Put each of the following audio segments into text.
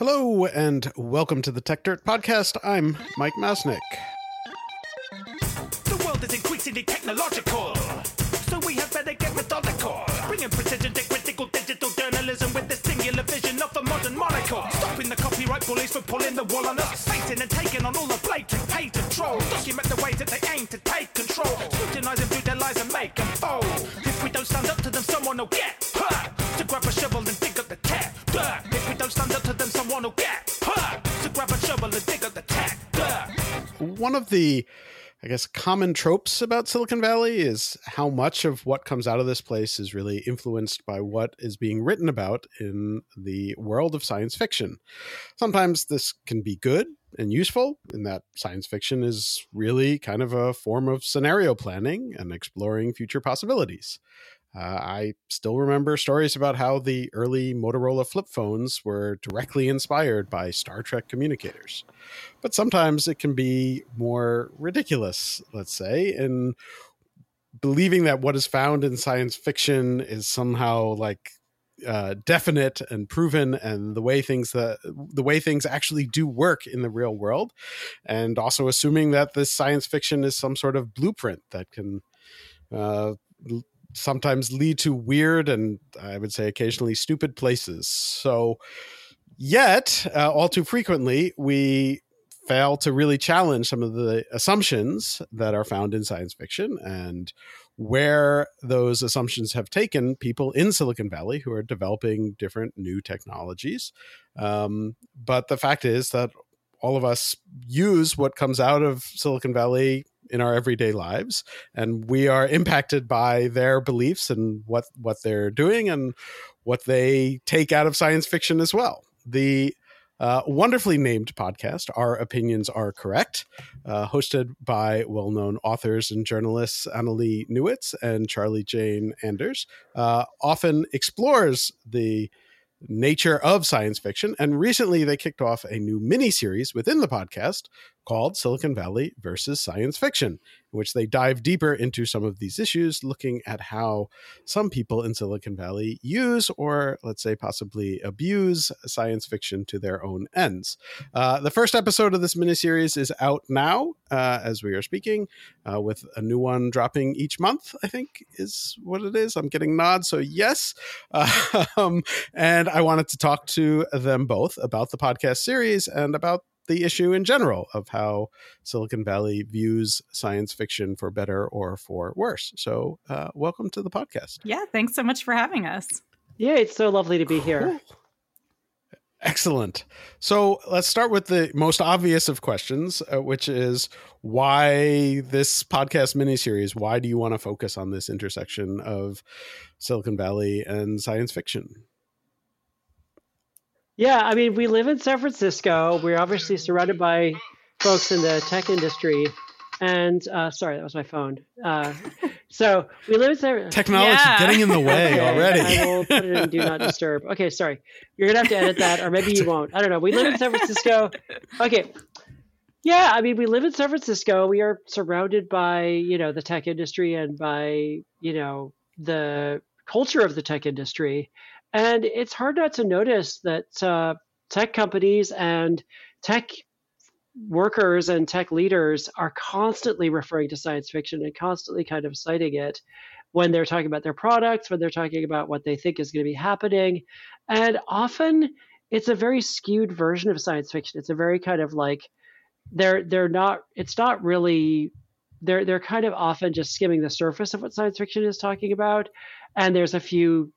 Hello and welcome to the Techdirt Podcast. I'm Mike Masnick. The world is increasingly technological, so we had better get methodical. Bringing precision to critical digital journalism with the singular vision of a modern monocle. Stopping the copyright bullies from pulling the wool on us. Facing and taking on all the blatant patent trolls. Document the ways that they aim to take control. Scrutinize and view their lies and make them fold. If we don't stand up to them, someone will get hurt. To grab a shovel and get hurt. To grab a shovel and dig up the. One of the, I guess, common tropes about Silicon Valley is how much of what comes out of this place is really influenced by what is being written about in the world of science fiction. Sometimes this can be good and useful in that science fiction is really kind of a form of scenario planning and exploring future possibilities. Uh, I still remember stories about how the early Motorola flip phones were directly inspired by Star Trek communicators. But sometimes it can be more ridiculous, let's say, in believing that what is found in science fiction is somehow like uh, definite and proven and the way things that the way things actually do work in the real world and also assuming that this science fiction is some sort of blueprint that can uh, sometimes lead to weird and i would say occasionally stupid places so yet uh, all too frequently we fail to really challenge some of the assumptions that are found in science fiction and where those assumptions have taken people in Silicon Valley who are developing different new technologies. Um, but the fact is that all of us use what comes out of Silicon Valley in our everyday lives, and we are impacted by their beliefs and what what they're doing and what they take out of science fiction as well. The uh, wonderfully named podcast, Our Opinions Are Correct, uh, hosted by well known authors and journalists Annalee Newitz and Charlie Jane Anders, uh, often explores the nature of science fiction. And recently they kicked off a new mini series within the podcast called Silicon Valley versus Science Fiction, in which they dive deeper into some of these issues, looking at how some people in Silicon Valley use, or let's say possibly abuse, science fiction to their own ends. Uh, the first episode of this miniseries is out now uh, as we are speaking, uh, with a new one dropping each month, I think is what it is. I'm getting nods, so yes. um, and I wanted to talk to them both about the podcast series and about the issue in general of how Silicon Valley views science fiction for better or for worse. So, uh, welcome to the podcast. Yeah, thanks so much for having us. Yeah, it's so lovely to be here. Excellent. So let's start with the most obvious of questions, uh, which is why this podcast miniseries? Why do you want to focus on this intersection of Silicon Valley and science fiction? Yeah, I mean, we live in San Francisco. We're obviously surrounded by folks in the tech industry. And uh, sorry, that was my phone. Uh, so we live in San Technology Yeah. getting in the way Okay, already. I will put it in do not disturb. Okay, sorry. You're gonna have to edit that, or maybe you won't. I don't know. We live in San Francisco. Okay. Yeah, I mean, we live in San Francisco. We are surrounded by, you know, the tech industry and by, you know, the culture of the tech industry. And it's hard not to notice that uh, tech companies and tech workers and tech leaders are constantly referring to science fiction and constantly kind of citing it when they're talking about their products, when they're talking about what they think is going to be happening. And often it's a very skewed version of science fiction. It's a very kind of like they're they're not it's not really they're they're kind of often just skimming the surface of what science fiction is talking about. And there's a few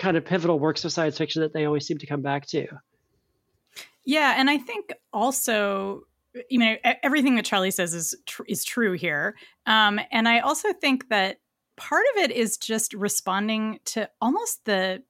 kind of pivotal works of science fiction that they always seem to come back to. Yeah, and I think also, you know, everything that Charlie says is tr- is true here. Um, and I also think that part of it is just responding to almost the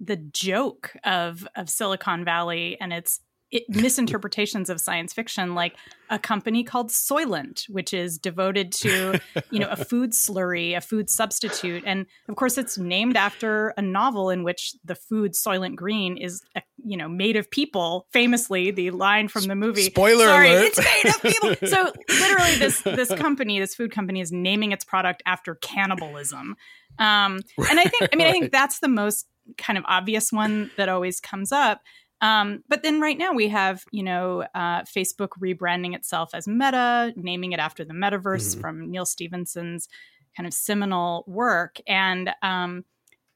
the joke of of Silicon Valley and its it, misinterpretations of science fiction, like a company called Soylent, which is devoted to you know a food slurry, a food substitute, and of course it's named after a novel in which the food Soylent Green is uh, you know made of people. Famously, the line from the movie. Spoiler Sorry, alert. it's made of people. so literally, this this company, this food company, is naming its product after cannibalism. Um, and I think, I mean, I think that's the most kind of obvious one that always comes up. Um, but then right now we have, you know, uh, Facebook rebranding itself as Meta, naming it after the metaverse Mhm. from Neal Stephenson's kind of seminal work. And, um,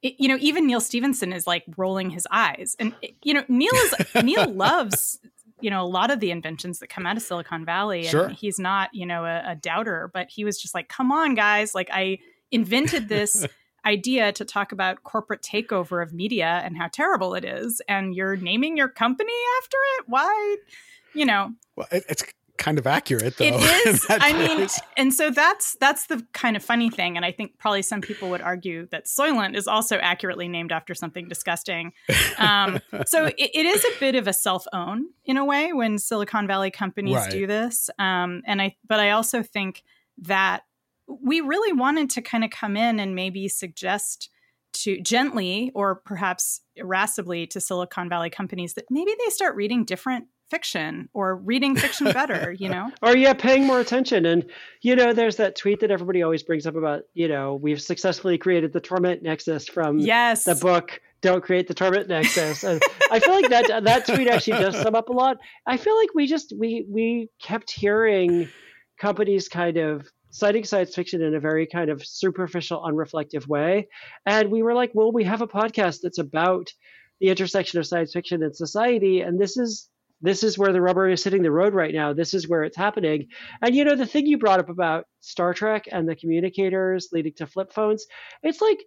it, you know, even Neal Stephenson is like rolling his eyes. And, you know, Neal is, Neal loves, you know, a lot of the inventions that come out of Silicon Valley. And Sure. he's not, you know, a, a doubter, but he was just like, come on, guys. Like, I invented this idea to talk about corporate takeover of media and how terrible it is and you're naming your company after it? Why you know? Well, it, it's kind of accurate, though. it is. i mean and so that's that's the kind of funny thing and i think probably some people would argue that soylent is also accurately named after something disgusting. Um, so it, it is a bit of a self-own in a way when silicon valley companies Right. do this. Um, and i but i also think that we really wanted to kind of come in and maybe suggest to gently or perhaps irascibly to silicon valley companies that maybe they start reading different fiction or reading fiction better you know? Or yeah paying more attention. And you know there's that tweet that everybody always brings up about you know we've successfully created the torment nexus from yes. the book don't create the torment nexus. And i feel like that that tweet actually does sum up a lot. I feel like we just we we kept hearing companies kind of citing science fiction in a very kind of superficial unreflective way and we were like well we have a podcast that's about the intersection of science fiction and society and this is this is where the rubber is hitting the road right now this is where it's happening and you know the thing you brought up about star trek and the communicators leading to flip phones it's like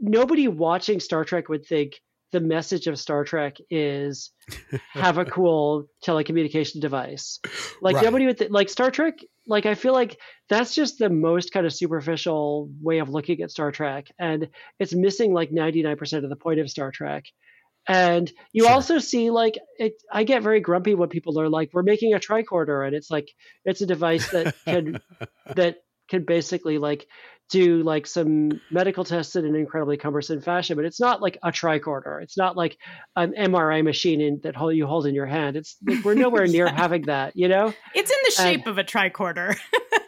nobody watching Star Trek would think the message of Star Trek is have a cool telecommunication device. Like Right. nobody would th- like Star Trek. Like I feel like that's just the most kind of superficial way of looking at Star Trek, and it's missing like ninety nine percent of the point of Star Trek. And you Sure. also see like it, I get very grumpy when people are like, "We're making a tricorder," and it's like it's a device that can that can basically like do like some medical tests in an incredibly cumbersome fashion, but it's not like a tricorder. It's not like an MRI machine in, that hold, you hold in your hand. It's like, we're nowhere near having that, you know? it's in the and- shape of a tricorder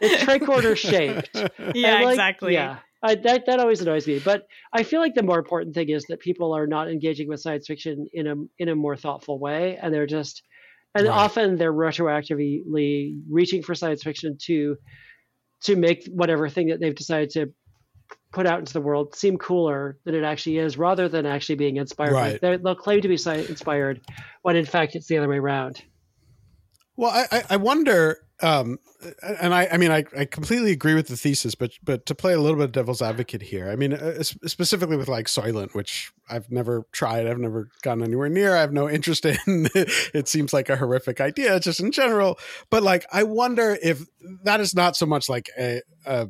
It's tricorder shaped. yeah like, exactly Yeah. I, that that always annoys me, but I feel like the more important thing is that people are not engaging with science fiction in a in a more thoughtful way, and they're just, and Right. often they're retroactively reaching for science fiction to to make whatever thing that they've decided to put out into the world seem cooler than it actually is, rather than actually being inspired. by- Right. They'll claim to be inspired, when in fact it's the other way around. Well, I, I- wonder, um, and I, I mean, I, I completely agree with the thesis, but but to play a little bit of devil's advocate here, I mean, uh, specifically with like Soylent, which I've never tried, I've never gotten anywhere near, I have no interest in. it seems like a horrific idea, just in general. But like, I wonder if that is not so much like a, a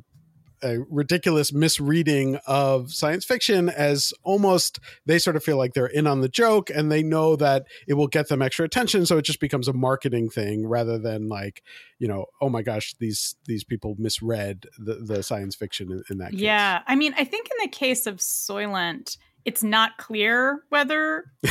a ridiculous misreading of science fiction as almost they sort of feel like they're in on the joke and they know that it will get them extra attention so it just becomes a marketing thing rather than like you know oh my gosh these these people misread the, the science fiction in, in that case Yeah, I mean, I think in the case of Soylent, it's not clear whether the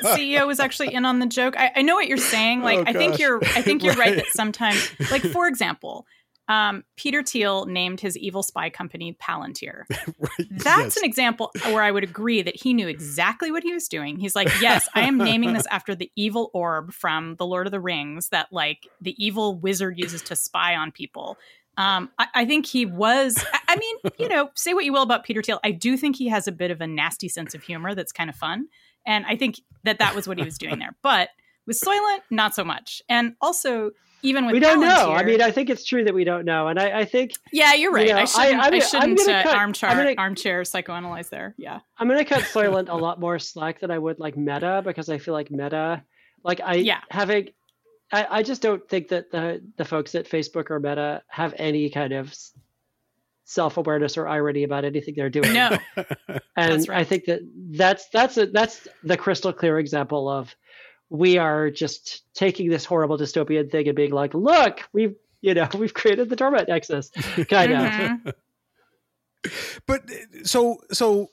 CEO was actually in on the joke. I, I know what you're saying. Like, Oh, I think you're, I think you're right. Right. that sometimes, like for example, um, Peter Thiel named his evil spy company Palantir. Right, That's yes. an example where I would agree that he knew exactly what he was doing. He's like, yes, I am naming this after the evil orb from The Lord of the Rings that like the evil wizard uses to spy on people. Um, I, I think he was. I, I mean, you know, say what you will about Peter Thiel. I do think he has a bit of a nasty sense of humor that's kind of fun, and I think that that was what he was doing there. But with Soylent, not so much. And also, even with we don't know. I mean, I think it's true that we don't know, and I, I think yeah, you're right. you know, I I- shouldn't. I, I'm- I'm shouldn't uh, cut- armchair gonna- armchair psychoanalyze there. Yeah. I'm gonna cut Soylent a lot more slack than I would like Meta because I feel like Meta, like I Yeah. having, I, I just don't think that the the folks at Facebook or Meta have any kind of self awareness or irony about anything they're doing. No. and right. I think that that's that's a, that's the crystal clear example of we are just taking this horrible dystopian thing and being like, look, we've you know we've created the torment nexus, kind of. Mhm. but so so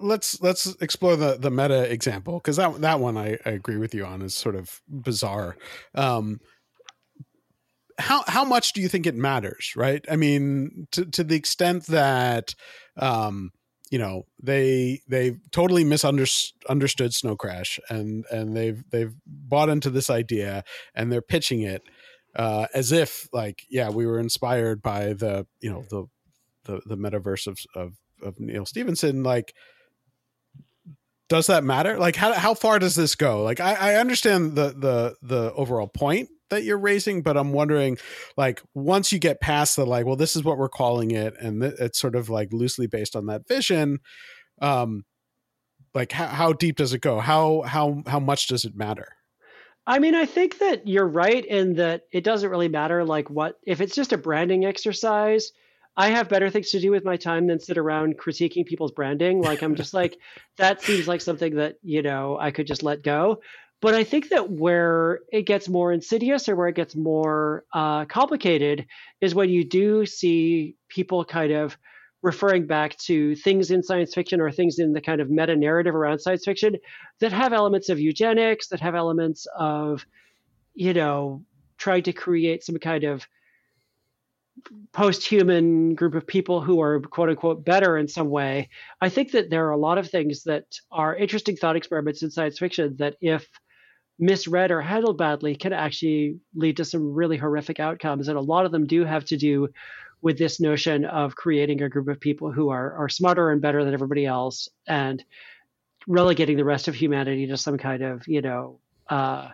let's let's explore the the meta example because that that one I, I agree with you on is sort of bizarre um how how much do you think it matters right i mean to to the extent that um you know they they totally misunderstood Snow Crash and and they've they've bought into this idea and they're pitching it uh, as if like yeah we were inspired by the you know the the, the metaverse of, of of Neal Stephenson like does that matter? Like how, how far does this go? Like I, I understand the the the overall point that you're raising but i'm wondering like once you get past the like well this is what we're calling it and th- it's sort of like loosely based on that vision um like how, how deep does it go how how how much does it matter I mean, I think that you're right in that it doesn't really matter like what if it's just a branding exercise. I have better things to do with my time than sit around critiquing people's branding. Like I'm just like that seems like something that, you know, I could just let go. But I think that where it gets more insidious or where it gets more uh, complicated is when you do see people kind of referring back to things in science fiction or things in the kind of meta narrative around science fiction that have elements of eugenics, that have elements of, you know, trying to create some kind of post-human group of people who are quote unquote better in some way. I think that there are a lot of things that are interesting thought experiments in science fiction that if misread or handled badly can actually lead to some really horrific outcomes. And a lot of them do have to do with this notion of creating a group of people who are, are smarter and better than everybody else and relegating the rest of humanity to some kind of, you know, uh,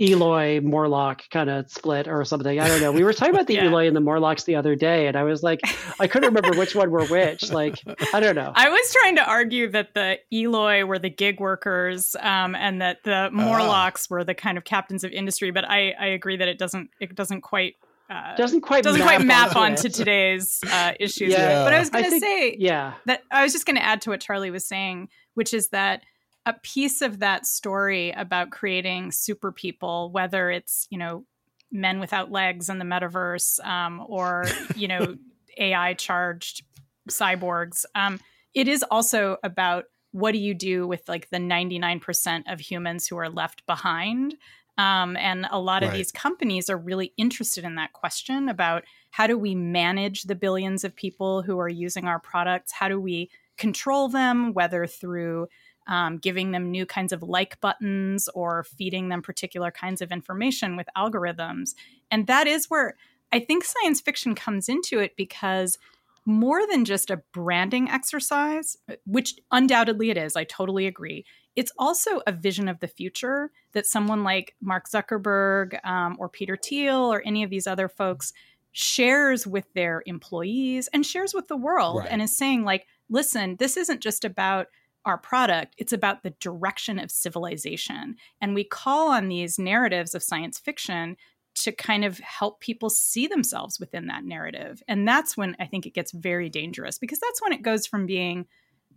Eloi Morlock kind of split or something. I don't know. We were talking about the yeah. Eloi and the Morlocks the other day, and I was like, I couldn't remember which one were which. Like, I don't know. I was trying to argue that the Eloi were the gig workers, um, and that the Morlocks uh. were the kind of captains of industry. But I, I agree that it doesn't it doesn't quite uh, doesn't quite doesn't map quite map onto, today's uh, issues. Yeah. But I was going to say, yeah, that I was just going to add to what Charlie was saying, which is that a piece of that story about creating super people, whether it's, you know, men without legs in the metaverse um, or, you know, AI charged cyborgs, um, it is also about what do you do with like the 99% of humans who are left behind? Um, and a lot of these companies are really interested in that question about how do we manage the billions of people who are using our products? How do we control them, whether through um, giving them new kinds of like buttons or feeding them particular kinds of information with algorithms. And that is where I think science fiction comes into it because more than just a branding exercise, which undoubtedly it is, I totally agree. It's also a vision of the future that someone like Mark Zuckerberg um, or Peter Thiel or any of these other folks shares with their employees and shares with the world right. and is saying, like, listen, this isn't just about our product, it's about the direction of civilization. And we call on these narratives of science fiction to kind of help people see themselves within that narrative. And that's when I think it gets very dangerous because that's when it goes from being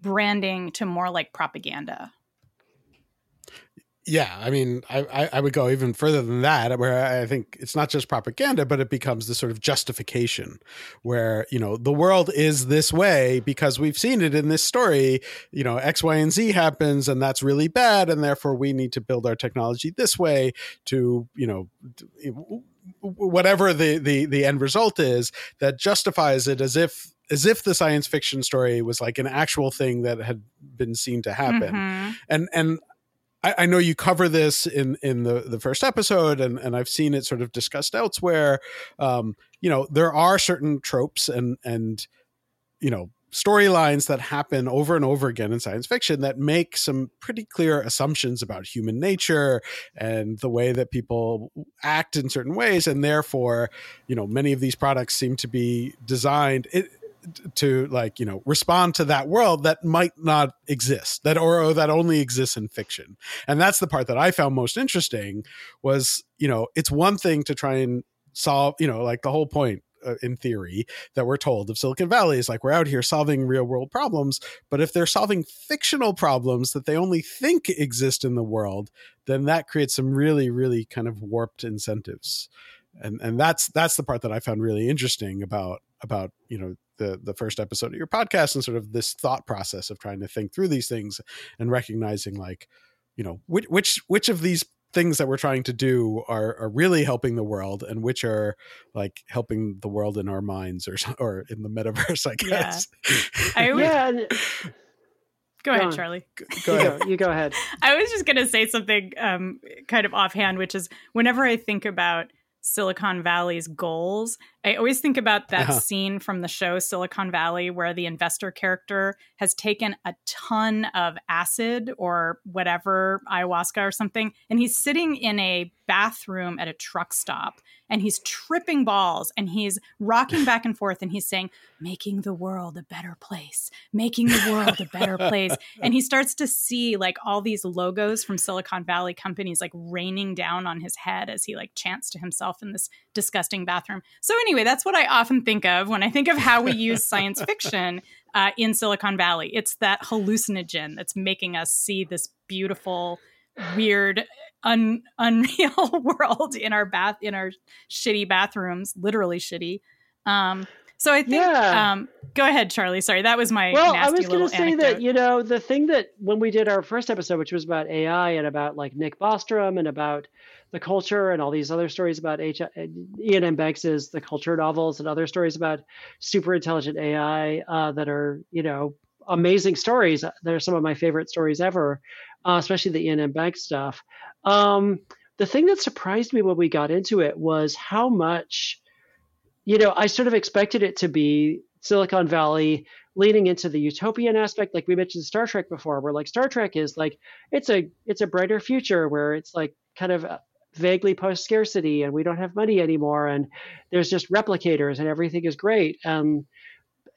branding to more like propaganda yeah, I mean, I, I would go even further than that, where I think it's not just propaganda, but it becomes this sort of justification where, you know, the world is this way because we've seen it in this story, you know, X, Y, and Z happens and that's really bad. And therefore we need to build our technology this way to, you know, whatever the, the, the end result is that justifies it as if as if the science fiction story was like an actual thing that had been seen to happen. Mm-hmm. And and I, I, know you cover this in in the the first episode, and and I've seen it sort of discussed elsewhere. Um, you know, there are certain tropes and and you know storylines that happen over and over again in science fiction that make some pretty clear assumptions about human nature and the way that people act in certain ways and therefore you know many of these products seem to be designed it, to like you know respond to that world that might not exist that or, that only exists in fiction. And that's the part that i found most interesting was you know it's one thing to try and solve you know like the whole point uh, in theory that we're told of silicon valley is like we're out here solving real world problems but if they're solving fictional problems that they only think exist in the world then that creates some really really kind of warped incentives. And and that's that's the part that i found really interesting about about you know the the first episode of your podcast and sort of this thought process of trying to think through these things and recognizing like you know which which which of these things that we're trying to do are, are really helping the world and which are like helping the world in our minds or or in the metaverse i guess yeah. I always, yeah. go Go ahead on. charlie go You ahead go, you go ahead. I was just going to say something um, kind of offhand, which is whenever I think about Silicon Valley's goals, I always think about that Uh-huh. scene from the show Silicon Valley where the investor character has taken a ton of acid or whatever, ayahuasca or something, and he's sitting in a bathroom at a truck stop and he's tripping balls and he's rocking back and forth and he's saying, making the world a better place, making the world a better place. And he starts to see like all these logos from Silicon Valley companies like raining down on his head as he like chants to himself in this disgusting bathroom. So, anyway, that's what I often think of when I think of how we use science fiction uh, in Silicon Valley. It's that hallucinogen that's making us see this beautiful, weird, un- unreal world in our bath in our shitty bathrooms, literally shitty. Um, so I think. Yeah. Um, go ahead, Charlie. Sorry, that was my well, I was going to say anecdote. that you know the thing that when we did our first episode, which was about AI and about like Nick Bostrom and about the culture and all these other stories about H- Iain M. Banks's the culture novels and other stories about super intelligent AI uh, that are you know amazing stories. They're some of my favorite stories ever, uh, especially the Iain M. Banks stuff. Um, the thing that surprised me when we got into it was how much you know, I sort of expected it to be Silicon Valley leaning into the utopian aspect, like we mentioned Star Trek before, where like Star Trek is like it's a it's a brighter future where it's like kind of vaguely post scarcity and we don't have money anymore and there's just replicators and everything is great. Um, and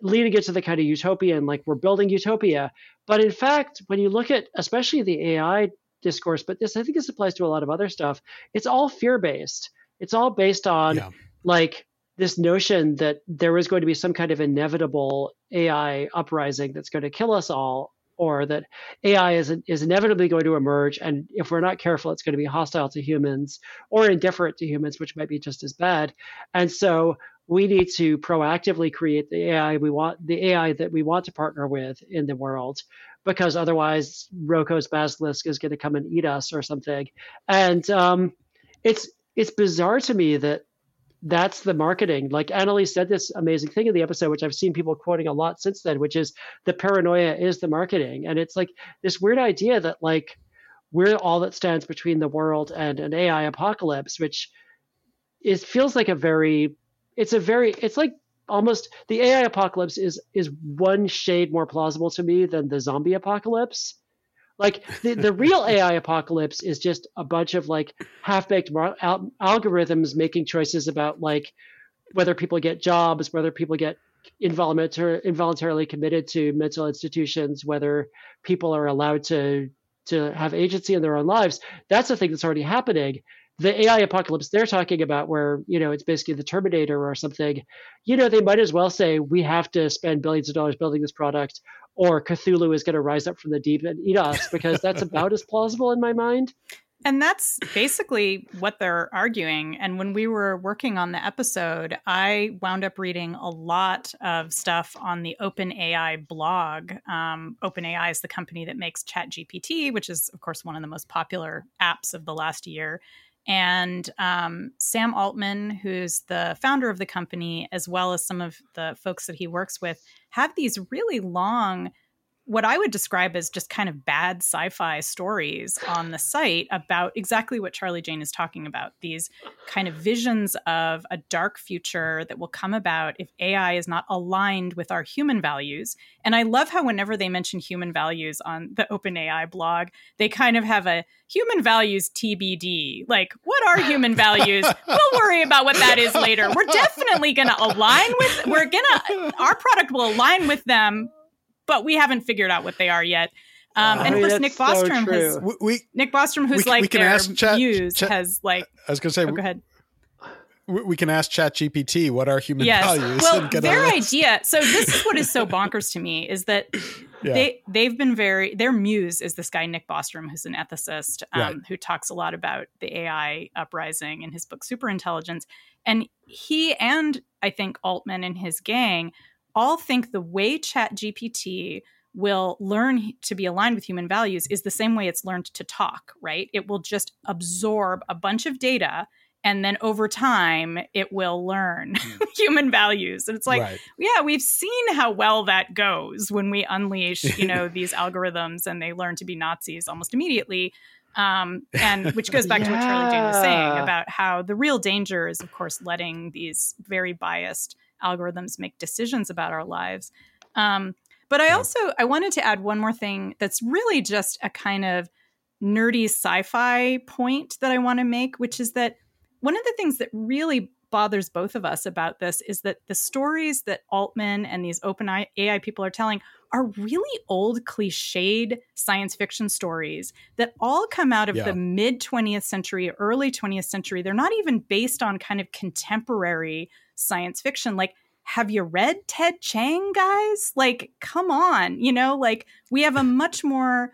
leading it to the kind of utopian like we're building utopia. But in fact when you look at especially the ai discourse but this i think this applies to a lot of other stuff it's all fear based it's all based on Yeah. like this notion that there is going to be some kind of inevitable AI uprising that's going to kill us all, or that AI is, is inevitably going to emerge. And if we're not careful, it's going to be hostile to humans or indifferent to humans, which might be just as bad. And so we need to proactively create the AI we want, the AI that we want to partner with in the world, because otherwise Roko's basilisk is going to come and eat us or something. And um, it's it's bizarre to me that that's the marketing. Like Annalee said this amazing thing in the episode, which I've seen people quoting a lot since then, which is the paranoia is the marketing. And it's like this weird idea that like we're all that stands between the world and an AI apocalypse, which is feels like a very it's a very it's like almost the AI apocalypse is is one shade more plausible to me than the zombie apocalypse. Like the, the real AI apocalypse is just a bunch of like half baked mar- al- algorithms making choices about like whether people get jobs, whether people get involuntar- involuntarily committed to mental institutions, whether people are allowed to to have agency in their own lives. That's a thing that's already happening. The AI apocalypse they're talking about, where you know it's basically the Terminator or something, you know they might as well say we have to spend billions of dollars building this product, or Cthulhu is going to rise up from the deep and eat us, because that's about as plausible in my mind. And that's basically what they're arguing. And when we were working on the episode, I wound up reading a lot of stuff on the OpenAI blog. Um, OpenAI is the company that makes ChatGPT, which is, of course, one of the most popular apps of the last year. And um, Sam Altman, who's the founder of the company, as well as some of the folks that he works with, have these really long what I would describe as just kind of bad sci fi stories on the site about exactly what Charlie Jane is talking about these kind of visions of a dark future that will come about if AI is not aligned with our human values. And I love how, whenever they mention human values on the OpenAI blog, they kind of have a human values TBD. Like, what are human values? we'll worry about what that is later. We're definitely going to align with, we're going to, our product will align with them but we haven't figured out what they are yet. Um, and of course, Nick Bostrom true. has we, we Nick Bostrom, who's We like we can their ask Chat- muse, Chat- has like. I was going to say Oh, go ahead. we, we can ask ChatGPT what are human Yes. values. Well, and get their idea. So this is what is so bonkers to me is that Yeah. they they've been very their muse is this guy Nick Bostrom who's an ethicist um, Right. who talks a lot about the AI uprising in his book Superintelligence, and he and I think Altman and his gang all think the way ChatGPT will learn to be aligned with human values is the same way it's learned to talk, right? It will just absorb a bunch of data and then over time it will learn mm. human values and it's like right. yeah we've seen how well that goes when we unleash you know these algorithms and they learn to be nazis almost immediately um, and which goes back yeah. to what charlie Jane was saying about how the real danger is of course letting these very biased algorithms make decisions about our lives. Um, but i also i wanted to add one more thing that's really just a kind of nerdy sci-fi point that i want to make which is that one of the things that really bothers both of us about this is that the stories that Altman and these OpenAI people are telling are really old, cliched science fiction stories that all come out of yeah. the mid 20th century, early 20th century. They're not even based on kind of contemporary science fiction. Like, have you read Ted Chiang, guys? Like, come on, you know, like we have a much more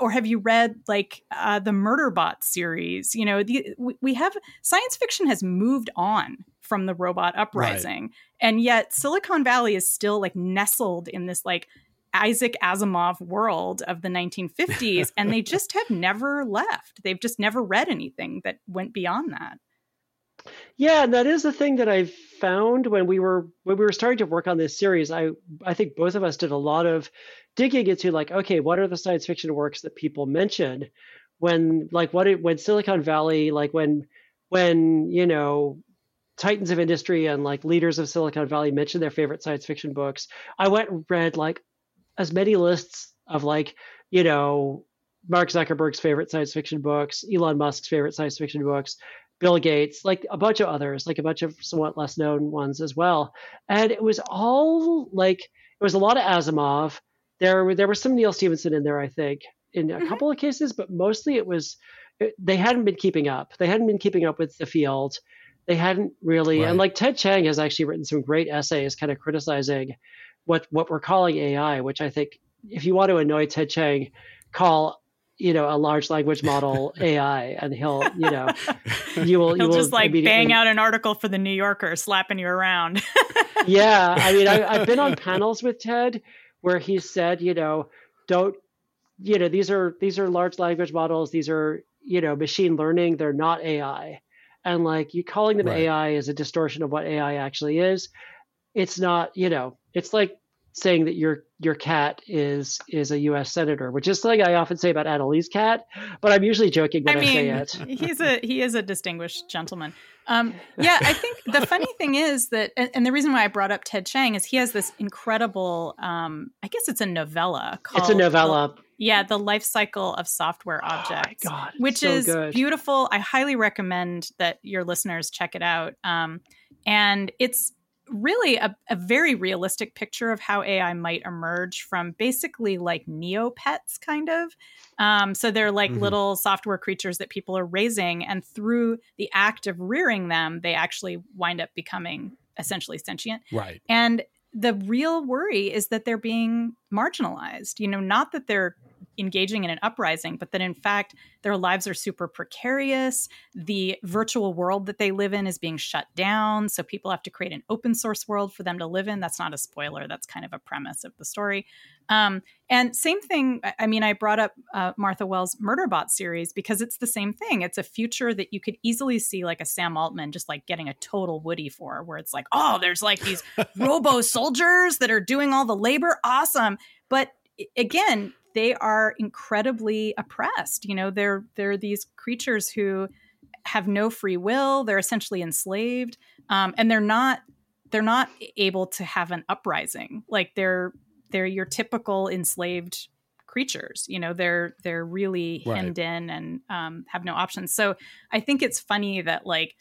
or have you read like uh, the Murderbot series? You know, the, we, have science fiction has moved on from the robot uprising, right. and yet Silicon Valley is still like nestled in this like Isaac Asimov world of the 1950s, and they just have never left. They've just never read anything that went beyond that. Yeah, and that is the thing that I found when we were when we were starting to work on this series. I I think both of us did a lot of digging into like, okay, what are the science fiction works that people mention when like what it, when Silicon Valley, like when when you know titans of industry and like leaders of Silicon Valley mention their favorite science fiction books. I went and read like as many lists of like you know Mark Zuckerberg's favorite science fiction books, Elon Musk's favorite science fiction books, Bill Gates, like a bunch of others, like a bunch of somewhat less known ones as well. And it was all like it was a lot of Asimov, there there was some Neal Stephenson in there, I think, in a mm-hmm. couple of cases, but mostly it was it, they hadn't been keeping up. They hadn't been keeping up with the field. They hadn't really, right. and like Ted Chiang has actually written some great essays, kind of criticizing what what we're calling AI, which I think if you want to annoy Ted Chiang, call you know a large language model AI, and he'll you know you will he'll you will just like bang out an article for the New Yorker, slapping you around. yeah, I mean I, I've been on panels with Ted where he said, you know, don't, you know, these are these are large language models. These are you know machine learning. They're not AI, and like you calling them right. AI is a distortion of what AI actually is. It's not, you know, it's like saying that your your cat is is a U.S. senator, which is something I often say about Annalee's cat, but I'm usually joking when I, mean, I say it. he's a he is a distinguished gentleman. Um, yeah, I think the funny thing is that, and, and, the reason why I brought up Ted Chiang is he has this incredible, um, I guess it's a novella called. It's a novella. The, yeah, the life cycle of software oh objects, oh God, which so is good. beautiful. I highly recommend that your listeners check it out. Um, and it's really a, a, very realistic picture of how AI might emerge from basically like neopets, kind of. Um, so they're like mm-hmm. little software creatures that people are raising, and through the act of rearing them, they actually wind up becoming essentially sentient. Right. And the real worry is that they're being marginalized. You know, not that they're engaging in an uprising, but that in fact their lives are super precarious. The virtual world that they live in is being shut down. So people have to create an open source world for them to live in. That's not a spoiler, that's kind of a premise of the story. Um, and same thing, I mean, I brought up uh, Martha Wells' Murderbot series because it's the same thing. It's a future that you could easily see like a Sam Altman just like getting a total Woody for, where it's like, oh, there's like these robo soldiers that are doing all the labor. Awesome. But again, they are incredibly oppressed. You know, they're they're these creatures who have no free will. They're essentially enslaved, um, and they're not they're not able to have an uprising. Like they're they're your typical enslaved creatures. You know, they're they're really right. hemmed in and um, have no options. So I think it's funny that like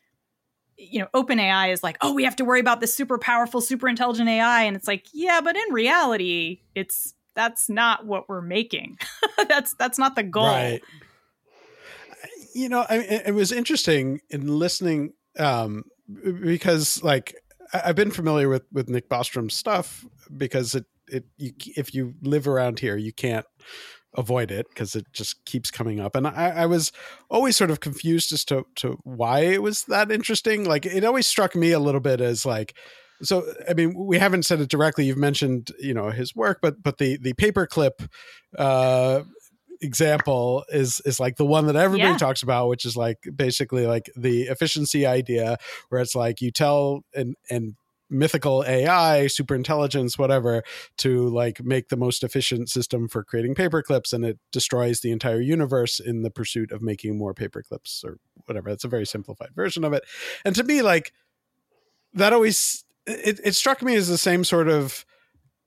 you know, OpenAI is like, oh, we have to worry about this super powerful, super intelligent AI, and it's like, yeah, but in reality, it's that's not what we're making. that's that's not the goal. Right. You know, I mean, it was interesting in listening um, because, like, I've been familiar with with Nick Bostrom's stuff because it it you, if you live around here, you can't avoid it because it just keeps coming up. And I, I, was always sort of confused as to to why it was that interesting. Like, it always struck me a little bit as like so I mean, we haven't said it directly. You've mentioned, you know, his work, but but the the paperclip uh, example is is like the one that everybody Yeah. talks about, which is like basically like the efficiency idea, where it's like you tell and and mythical AI, super intelligence, whatever, to like make the most efficient system for creating paperclips, and it destroys the entire universe in the pursuit of making more paperclips or whatever. That's a very simplified version of it, and to me, like that always it, it struck me as the same sort of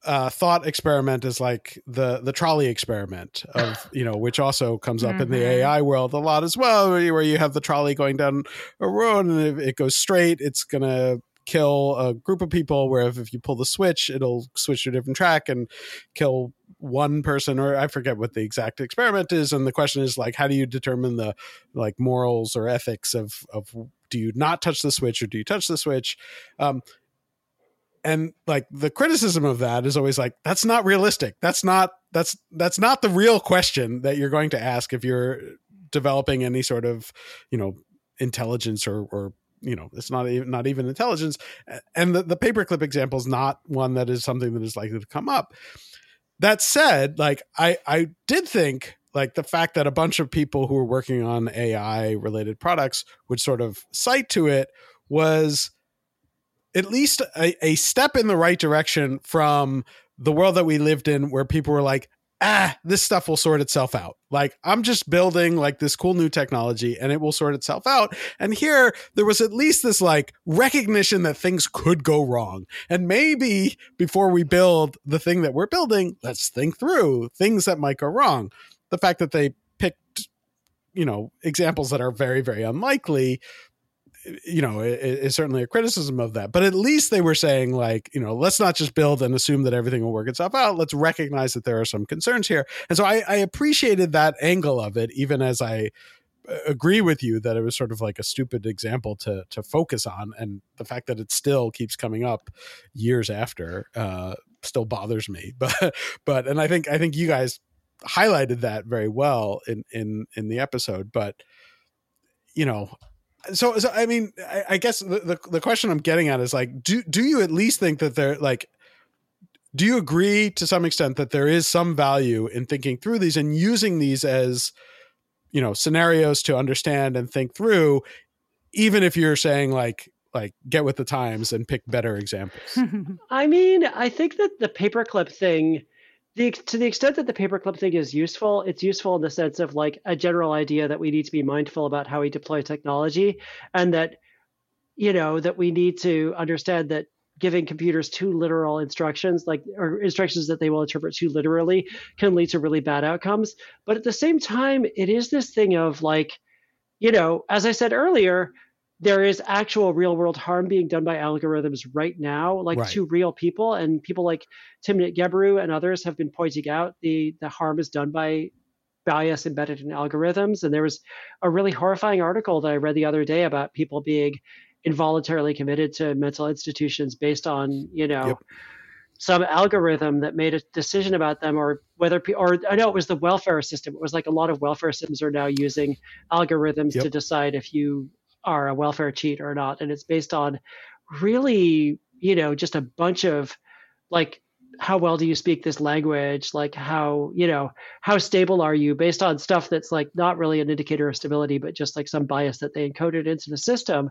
uh, thought experiment as like the the trolley experiment of you know which also comes up in the Mhm. AI world a lot as well where you, where you have the trolley going down a road and if it goes straight it's gonna kill a group of people where if, if you pull the switch it'll switch to a different track and kill one person or I forget what the exact experiment is and the question is like how do you determine the like morals or ethics of of do you not touch the switch or do you touch the switch? Um and like the criticism of that is always like that's not realistic. That's not that's that's not the real question that you're going to ask if you're developing any sort of you know intelligence or or you know it's not even not even intelligence. And the, the paperclip example is not one that is something that is likely to come up. That said like i i did think like the fact that a bunch of people who were working on ai related products would sort of cite to it was at least a, a step in the right direction from the world that we lived in where people were like ah this stuff will sort itself out. Like i'm just building like this cool new technology and it will sort itself out. And here there was at least this like recognition that things could go wrong. And maybe before we build the thing that we're building let's think through things that might go wrong. The fact that they picked you know examples that are very very unlikely you know i- i- is certainly a criticism of that but at least they were saying like you know let's not just build and assume that everything will work itself out. Let's recognize that there are some concerns here. And so i, I appreciated that angle of it even as i uh, agree with you that it was sort of like a stupid example to to focus on. And the fact that it still keeps coming up years after uh still bothers me. But but and i think i think you guys highlighted that very well in in in the episode. But you know so, so I mean, I, I guess the, the the question I'm getting at is like, do do you at least think that they're like, do you agree to some extent that there is some value in thinking through these and using these as, you know, scenarios to understand and think through, even if you're saying like like get with the times and pick better examples. I mean, I think that the paperclip thing, the to the extent that the paperclip thing is useful, it's useful in the sense of like a general idea that we need to be mindful about how we deploy technology, and that you know that we need to understand that giving computers too literal instructions like or instructions that they will interpret too literally can lead to really bad outcomes. But at the same time it is this thing of like you know as i said earlier there is actual real world harm being done by algorithms right now like Right. to real people and people like timnit gebru and others have been pointing out the the harm is done by bias embedded in algorithms and there was a really horrifying article that i read the other day about people being involuntarily committed to mental institutions based on you know Yep. some algorithm that made a decision about them or whether or i know it was the welfare system it was like a lot of welfare systems are now using algorithms Yep. to decide if you are a welfare cheat or not and it's based on really you know just a bunch of like how well do you speak this language? Like how you know how stable are you? Based on stuff that's like not really an indicator of stability but just like some bias that they encoded into the system.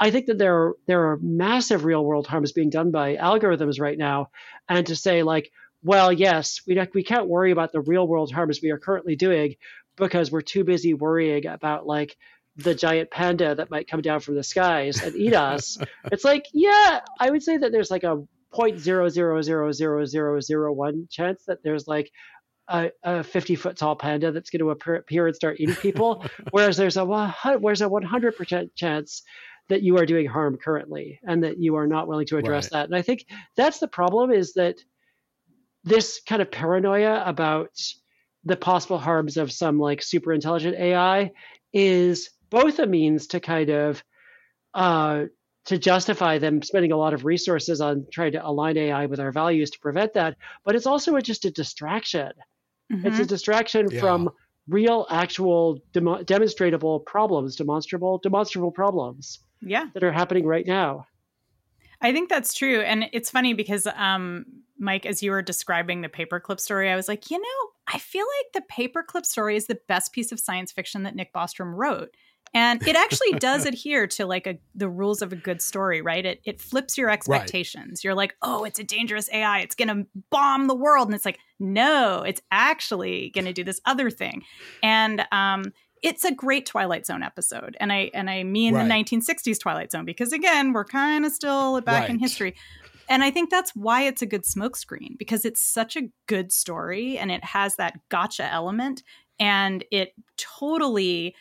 I think that there are there are massive real world harms being done by algorithms right now and to say like well yes we we can't worry about the real world harms we are currently doing because we're too busy worrying about like the giant panda that might come down from the skies and eat us it's like yeah i would say that there's like a 0.0000001 chance that there's like a, a 50 foot tall panda that's going to appear, and start eating people whereas there's a 100 where's a 100% chance that you are doing harm currently and that you are not willing to address Right. that and i think that's the problem is that this kind of paranoia about the possible harms of some like super intelligent ai is both a means to kind of uh, to justify them spending a lot of resources on trying to align AI with our values to prevent that, but it's also a, just a distraction. It's a distraction Yeah. from real, actual, demo- demonstrable problems, demonstrable, demonstrable problems yeah. that are happening right now. I think that's true. And it's funny because, um, Mike, as you were describing the paperclip story, I was like, you know, I feel like the paperclip story is the best piece of science fiction that Nick Bostrom wrote. And it actually does adhere to like a, the rules of a good story, right? It, it flips your expectations. Right. You're like, oh, it's a dangerous AI. It's going to bomb the world. And it's like, no, it's actually going to do this other thing. And, um, it's a great Twilight Zone episode, and I and I mean right. the 1960s Twilight Zone because again we're kind of still back right. in history, and I think that's why it's a good smokescreen because it's such a good story and it has that gotcha element, and it totally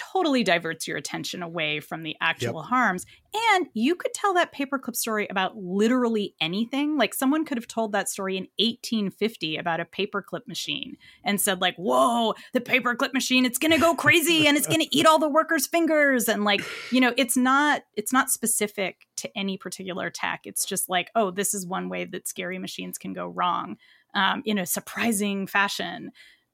totally diverts your attention away from the actual yep. harms. And you could tell that paperclip story about literally anything. Like someone could have told that story in 1850 about a paperclip machine and said, like, whoa, the paperclip machine, it's gonna go crazy and it's gonna eat all the workers' fingers. And like, you know, it's not it's not specific to any particular tech. It's just like, oh, this is one way that scary machines can go wrong um, in a surprising fashion.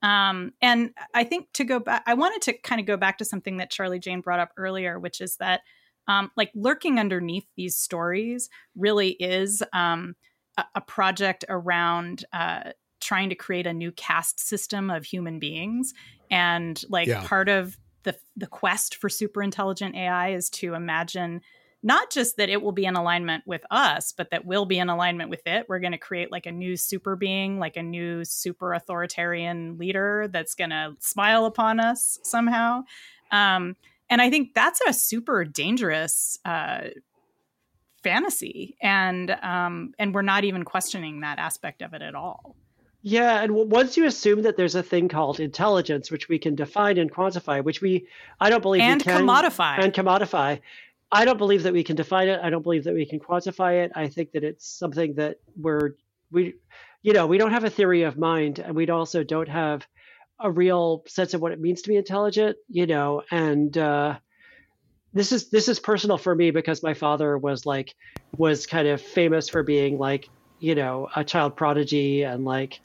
Um, and I think to go back, I wanted to kind of go back to something that Charlie Jane brought up earlier, which is that um, like lurking underneath these stories really is um, a, a, project around uh, trying to create a new caste system of human beings. And like yeah. part of the the quest for super intelligent AI is to imagine not just that it will be in alignment with us, but that we'll be in alignment with it. We're going to create like a new super being, like a new super authoritarian leader that's going to smile upon us somehow. Um, and I think that's a super dangerous uh, fantasy, and um, and we're not even questioning that aspect of it at all. Yeah, and once you assume that there's a thing called intelligence, which we can define and quantify, which we I don't believe and we can commodify and commodify, I don't believe that we can define it. I don't believe that we can quantify it. I think that it's something that we're we you know, we don't have a theory of mind and we also don't have a real sense of what it means to be intelligent, you know, and uh this is this is personal for me because my father was like was kind of famous for being like, you know, a child prodigy and like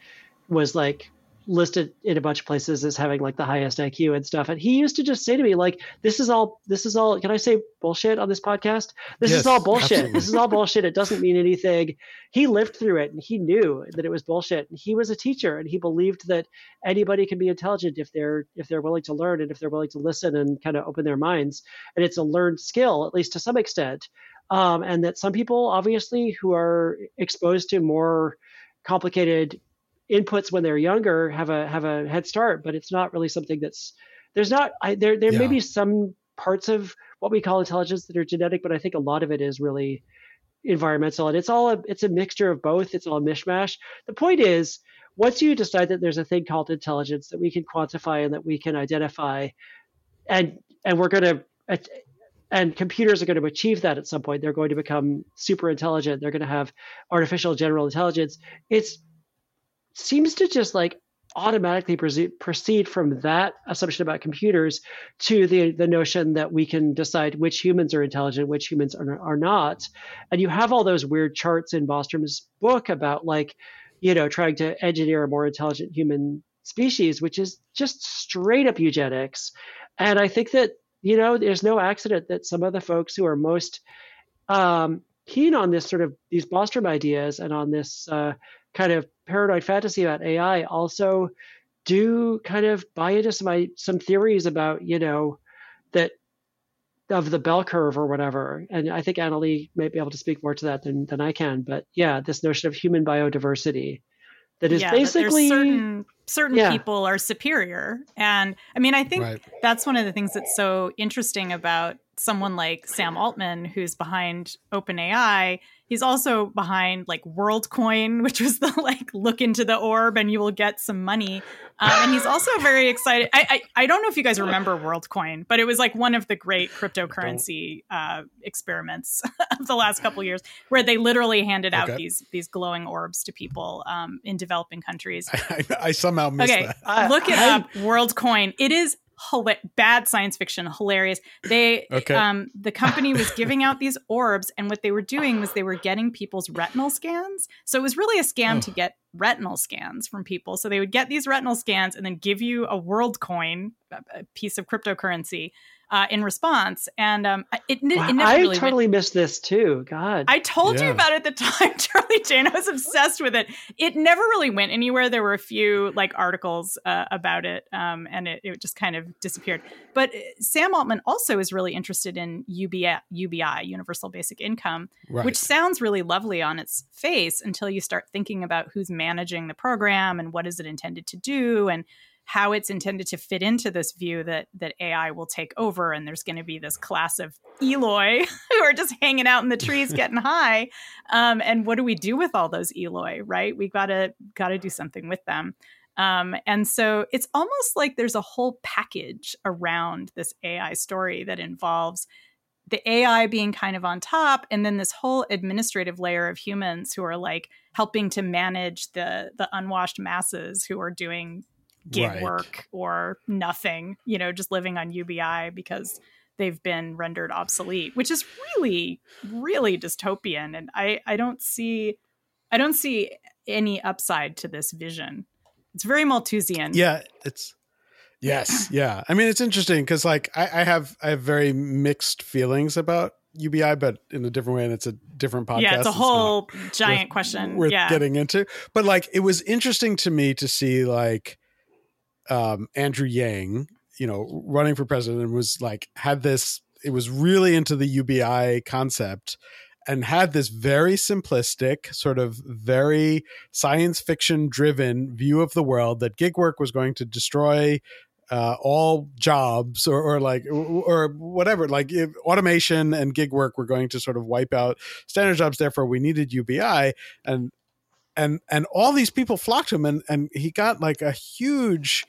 was like listed in a bunch of places as having like the highest IQ and stuff. And he used to just say to me, like, this is all, this is all, can I say bullshit on this podcast? This yes, is all bullshit. Absolutely. This is all bullshit. It doesn't mean anything. He lived through it and he knew that it was bullshit. And he was a teacher and he believed that anybody can be intelligent if they're, if they're willing to learn and if they're willing to listen and kind of open their minds. And it's a learned skill, at least to some extent. Um, and that some people obviously who are exposed to more complicated inputs when they're younger have a have a head start, but it's not really something that's there's not I, there there yeah. may be some parts of what we call intelligence that are genetic, but I think a lot of it is really environmental, and it's all a it's a mixture of both. It's all a mishmash. The point is, once you decide that there's a thing called intelligence that we can quantify and that we can identify, and and we're going to and computers are going to achieve that at some point. They're going to become super intelligent. They're going to have artificial general intelligence. It's seems to just like automatically proceed from that assumption about computers to the the notion that we can decide which humans are intelligent, which humans are, are not. And you have all those weird charts in Bostrom's book about like, you know, trying to engineer a more intelligent human species, which is just straight up eugenics. And I think that, you know, there's no accident that some of the folks who are most um, keen on this sort of these Bostrom ideas and on this uh, kind of paranoid fantasy about AI also do kind of buy into some some theories about you know that of the bell curve or whatever. And I think Annalee may be able to speak more to that than than I can. But yeah, this notion of human biodiversity that is yeah, basically that certain certain yeah. people are superior. And I mean, I think right. that's one of the things that's so interesting about someone like Sam Altman, who's behind OpenAI, he's also behind like WorldCoin, which was the like look into the orb and you will get some money. Um, and he's also very excited. I, I, I don't know if you guys remember WorldCoin, but it was like one of the great cryptocurrency uh, experiments of the last couple years, where they literally handed out okay. these these glowing orbs to people um, in developing countries. I, I somehow missed okay, that. look it up. WorldCoin. It is bad science fiction, hilarious. They, okay. um, the company was giving out these orbs, and what they were doing was they were getting people's retinal scans. So it was really a scam oh. to get retinal scans from people. So they would get these retinal scans and then give you a world coin, a piece of cryptocurrency. Uh, in response. And um, it, it, Wow, it never I really totally missed this too. God. I told you about it at the time, Charlie Jane. I was obsessed with it. It never really went anywhere. There were a few like articles uh, about it, um, and it, it just kind of disappeared. But uh, Sam Altman also is really interested in UBI, UBI, Universal Basic Income, Right. which sounds really lovely on its face until you start thinking about who's managing the program and what is it intended to do and how it's intended to fit into this view that that AI will take over and there's going to be this class of Eloi who are just hanging out in the trees getting high. Um, and what do we do with all those Eloi, right? We gotta gotta do something with them. Um, and so it's almost like there's a whole package around this AI story that involves the AI being kind of on top, and then this whole administrative layer of humans who are like helping to manage the the unwashed masses who are doing gig Right. work or nothing, you know, just living on UBI because they've been rendered obsolete, which is really, really dystopian. And I, I don't see, I don't see any upside to this vision. It's very Malthusian. yeah it's yes yeah i mean it's interesting because like I, I have i have very mixed feelings about ubi but in a different way and it's a different podcast yeah, it's a whole giant worth- question. worth yeah, getting into but like it was interesting to me to see like um andrew yang you know running for president and was like had this it was really into the ubi concept and had this very simplistic sort of very science fiction driven view of the world that gig work was going to destroy uh, all jobs or, or like or whatever like automation and gig work were going to sort of wipe out standard jobs. Therefore we needed ubi and and and all these people flocked to him and and he got like a huge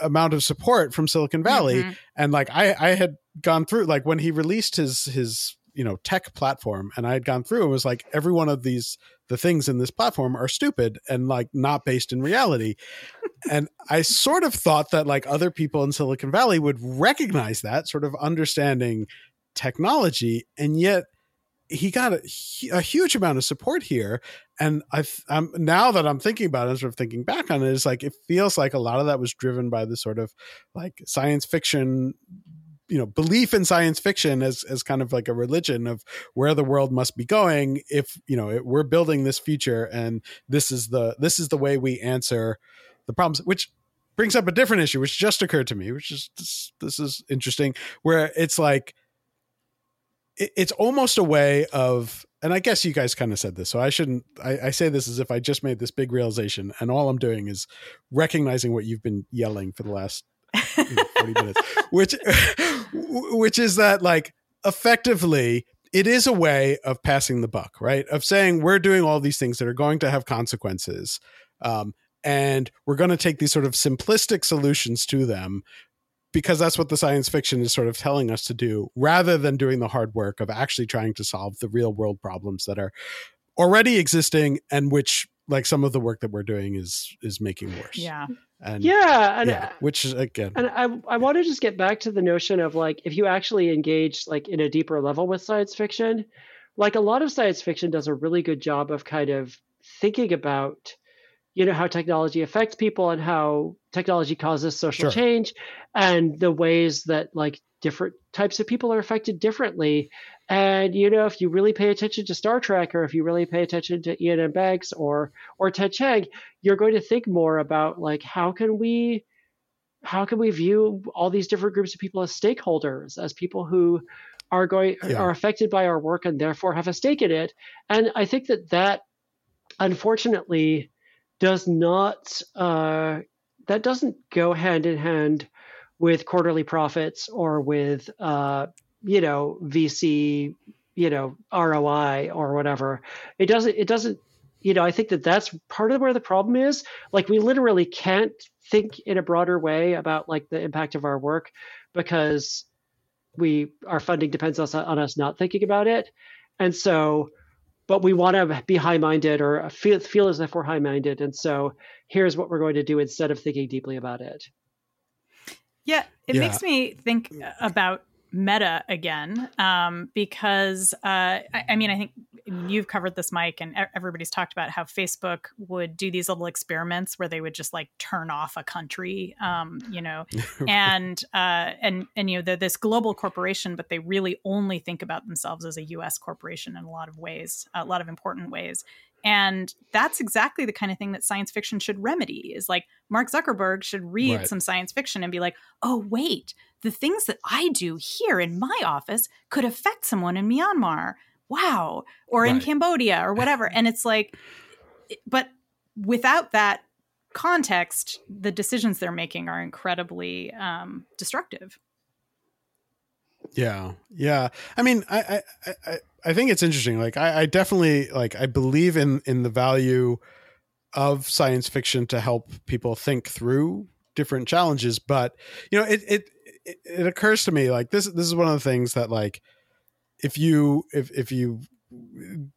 amount of support from silicon valley. Mhm. and like i i had gone through like when he released his his you know tech platform and i had gone through and was like every one of these the things in this platform are stupid and like not based in reality. And i sort of thought that like other people in silicon valley would recognize that sort of understanding technology. And yet he got a, a huge amount of support here and i i'm now that i'm thinking about it sort of thinking back on it's like it feels like a lot of that was driven by the sort of like science fiction you know belief in science fiction as as kind of like a religion of where the world must be going if you know it, we're building this future and this is the this is the way we answer the problems which brings up a different issue which just occurred to me which is this, this is interesting where it's like it, it's almost a way of and i guess you guys kind of said this so i shouldn't I, I say this as if i just made this big realization and all i'm doing is recognizing what you've been yelling for the last you know, 40 minutes which which is that like effectively it is a way of passing the buck right? Of saying we're doing all these things that are going to have consequences um, and we're going to take these sort of simplistic solutions to them because that's what the science fiction is sort of telling us to do rather than doing the hard work of actually trying to solve the real world problems that are already existing and which like some of the work that we're doing is is making worse yeah. and yeah, and yeah, uh, which is again And I, I want to just get back to the notion of like if you actually engage like in a deeper level with science fiction, like a lot of science fiction does a really good job of kind of thinking about, you know, how technology affects people and how technology causes social Sure. change and the ways that like different types of people are affected differently. And you know, if you really pay attention to Star Trek or if you really pay attention to Iain M. Banks or or Ted Chiang, you're going to think more about like how can we how can we view all these different groups of people as stakeholders, as people who are going Yeah. are affected by our work and therefore have a stake in it? And I think that that unfortunately does not uh, that doesn't go hand in hand with quarterly profits or with uh, you know VC you know ROI or whatever. It doesn't it doesn't you know I think that that's part of where the problem is. Like we literally can't think in a broader way about like the impact of our work because we our funding depends on, us- on us not thinking about it, and so. But we want to be high-minded or feel feel as if we're high-minded, and so here's what we're going to do instead of thinking deeply about it. Yeah, it Yeah. makes me think about meta again um, because uh, I, I mean, I think you've covered this, Mike, and everybody's talked about how Facebook would do these little experiments where they would just like turn off a country, um, you know, and uh, and and you know they're this global corporation, but they really only think about themselves as a U.S. corporation in a lot of ways, a lot of important ways. And that's exactly the kind of thing that science fiction should remedy is like Mark Zuckerberg should read right. some science fiction and be like, oh, wait, the things that I do here in my office could affect someone in Myanmar. Wow. Or right. in Cambodia or whatever. and it's like, but without that context, the decisions they're making are incredibly um, destructive. Yeah, yeah. I mean, I, I, I, I think it's interesting. Like, I, I definitely like. I believe in in the value of science fiction to help people think through different challenges. But you know, it it it, it occurs to me like this. This is one of the things that like, if you if if you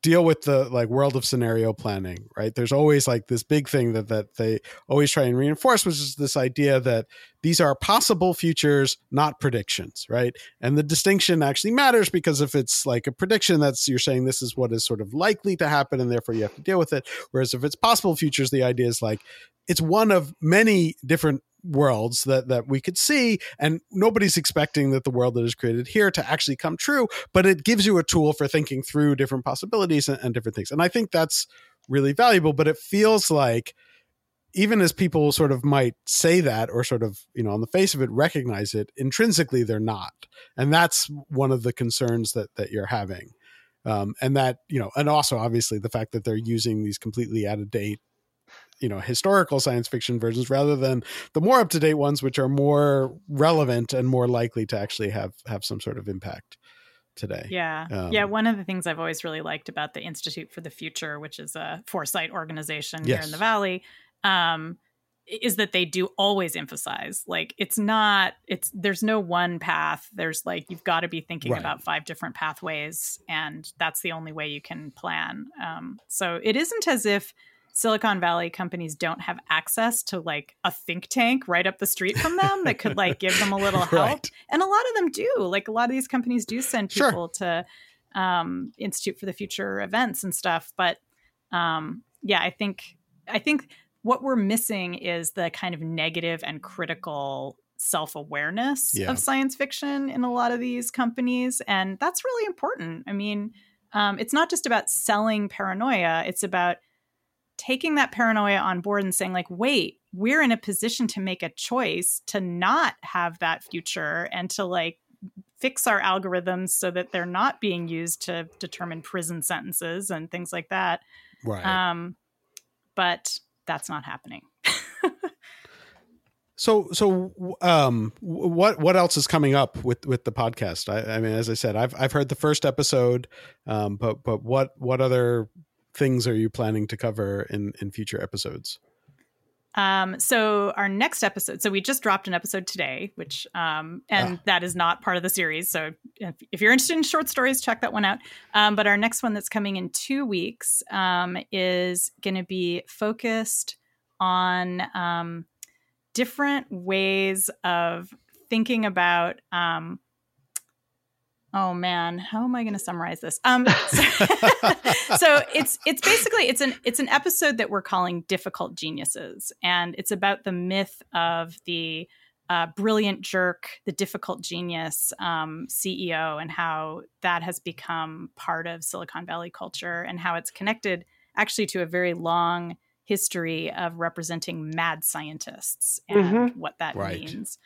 deal with the like world of scenario planning right? There's always like this big thing that that they always try and reinforce which is this idea that these are possible futures not predictions right? And the distinction actually matters because if it's like a prediction that's you're saying this is what is sort of likely to happen and therefore you have to deal with it. Whereas if it's possible futures the idea is like it's one of many different worlds that that we could see and nobody's expecting that the world that is created here to actually come true but it gives you a tool for thinking through different possibilities and, and different things. And i think that's really valuable but it feels like even as people sort of might say that or sort of you know on the face of it recognize it intrinsically they're not. And that's one of the concerns that that you're having. Um, and that you know and also obviously the fact that they're using these completely out of date you know historical science fiction versions rather than the more up to date ones which are more relevant and more likely to actually have have some sort of impact today. Yeah. Um, yeah, one of the things I've always really liked about the Institute for the Future, which is a foresight organization yes. here in the valley, um, is that they do always emphasize like it's not it's there's no one path there's like you've got to be thinking right. about five different pathways and that's the only way you can plan um, so it isn't as if Silicon Valley companies don't have access to like a think tank right up the street from them that could like give them a little help. Right. And a lot of them do. Like a lot of these companies do send people sure. to um, Institute for the Future events and stuff. But um, yeah, I think I think what we're missing is the kind of negative and critical self-awareness yeah. of science fiction in a lot of these companies and that's really important i mean um, it's not just about selling paranoia it's about taking that paranoia on board and saying like wait we're in a position to make a choice to not have that future and to like fix our algorithms so that they're not being used to determine prison sentences and things like that. Right. Um but that's not happening. So so um what what else is coming up with with the podcast? I, I mean as i said i've i've heard the first episode um but but what what other things are you planning to cover in in future episodes? Um, so our next episode, so we just dropped an episode today, which um, and ah. that is not part of the series. So if, if, you're interested in short stories, check that one out. Um, but our next one that's coming in two weeks um, is going to be focused on um, different ways of thinking about um, oh man how am i going to summarize this um so, so, it's it's basically it's an it's an episode that we're calling difficult geniuses and it's about the myth of the uh, brilliant jerk the difficult genius um, ceo and how that has become part of silicon valley culture and how it's connected actually to a very long history of representing mad scientists and mm-hmm. what that right. means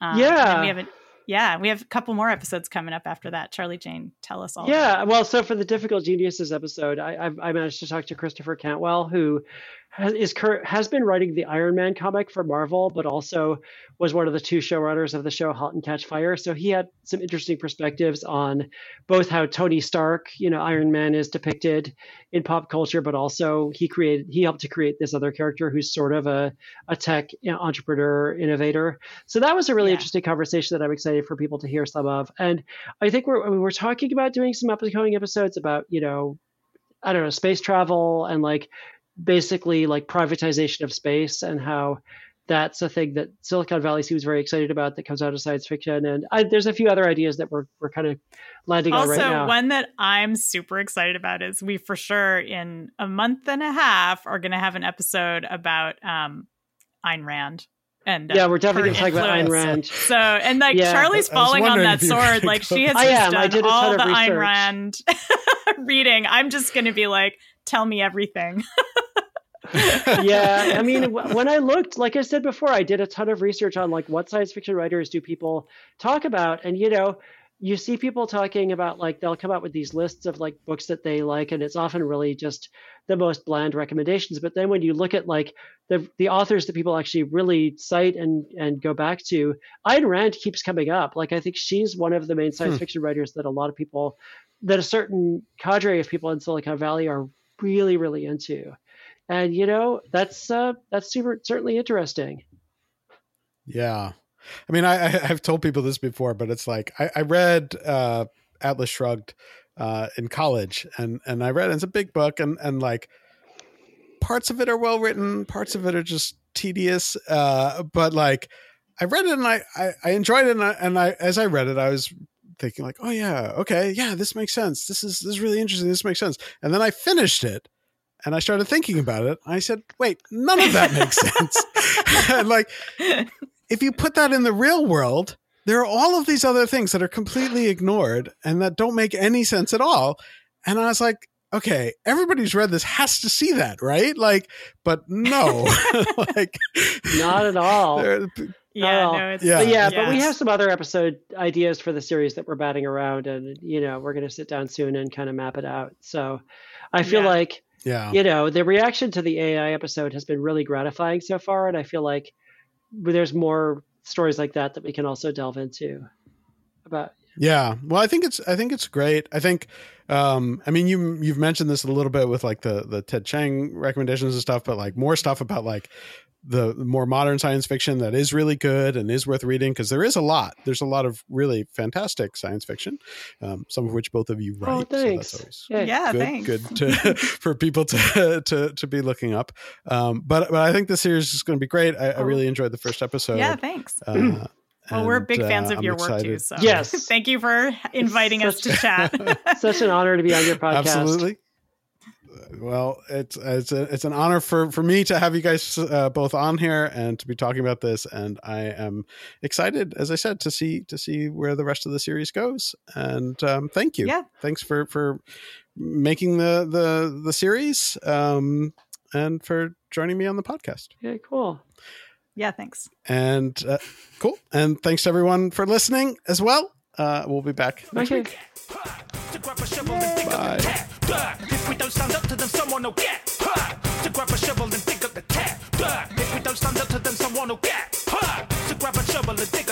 um, yeah we have a yeah, we have a couple more episodes coming up after that. Charlie Jane, tell us all. Yeah, well, so for the Difficult Geniuses episode, I, I, I managed to talk to Christopher Cantwell, who has, is has been writing the Iron Man comic for Marvel, but also was one of the two showrunners of the show *Halt and Catch Fire*. So he had some interesting perspectives on both how Tony Stark, you know, Iron Man, is depicted in pop culture, but also he created he helped to create this other character who's sort of a a tech you know, entrepreneur innovator. So that was a really yeah. interesting conversation that I'm excited for people to hear some of. And I think we're I mean, we're talking about doing some upcoming episodes about you know I don't know space travel and like basically like privatization of space and how that's a thing that Silicon Valley seems very excited about that comes out of science fiction. And I, there's a few other ideas that we're we're kind of landing also, on right now. Also, one that I'm super excited about is we for sure in a month and a half are going to have an episode about um, Ayn Rand. And, uh, yeah, we're definitely her going to talk about Ayn. Rand. So, and like Yeah. Charlie's I was falling on that if you were sword. Like she has I just am. I done did all the of Ayn. Rand reading. I'm just going to be like, tell me everything. yeah, I mean, w- when I looked, like I said before, I did a ton of research on like what science fiction writers do people talk about, and you know, you see people talking about like they'll come out with these lists of like books that they like, and it's often really just the most bland recommendations. But then when you look at like the the authors that people actually really cite and and go back to, Ayn Rand keeps coming up. Like I think she's one of the main science Hmm. fiction writers that a lot of people, that a certain cadre of people in Silicon Valley are really really into and you know that's uh that's super certainly interesting Yeah. I mean, I, I've told people this before, but it's like I, I read uh, Atlas Shrugged uh, in college, and and I read it. it's a big book, and and like parts of it are well written, parts of it are just tedious. Uh, but like I read it and I I, I enjoyed it, and I, and I as I read it, I was thinking like, oh yeah, okay, yeah, this makes sense. This is this is really interesting. This makes sense. And then I finished it. And I started thinking about it. I said, "Wait, none of that makes sense." like, if you put that in the real world, there are all of these other things that are completely ignored and that don't make any sense at all. And I was like, okay, everybody's read this has to see that, right? Like, but no, like, not at all yeah, no, it's yeah. but yeah but we have some other episode ideas for the series that we're batting around and you know we're going to sit down soon and kind of map it out so i feel Yeah. like yeah, you know the reaction to the ai episode has been really gratifying so far and i feel like there's more stories like that that we can also delve into about Yeah. Well, I think it's I think it's great. I think um I mean you you've mentioned this a little bit with like the the Ted Chiang recommendations and stuff, but like more stuff about like the more modern science fiction that is really good and is worth reading because there is a lot. There's a lot of really fantastic science fiction, um, some of which both of you write. oh thanks So that's always yeah. yeah, good, thanks. good to, for people to, to to be looking up. Um, but but I think the series is going to be great. I, I Oh. really enjoyed the first episode. yeah, thanks. Uh, well, we're big fans uh, of I'm your work too. So Yes. thank you for inviting us to chat. such an honor to be on your podcast Absolutely. Well, it's it's a, it's an honor for for me to have you guys uh, both on here and to be talking about this, and I am excited, as I said, to see to see where the rest of the series goes. And um, thank you, Yeah. thanks for for making the the the series, um, and for joining me on the podcast. yeah cool yeah, thanks. And uh, cool, and thanks to everyone for listening as well. Uh, we'll be back next okay week. To grab a shovel and dig up Bye. The tap. If we don't stand up to them, someone will get. Huh. To grab a shovel and dig up the tap. If we don't stand up to them, someone will get. Huh. To grab a shovel and dig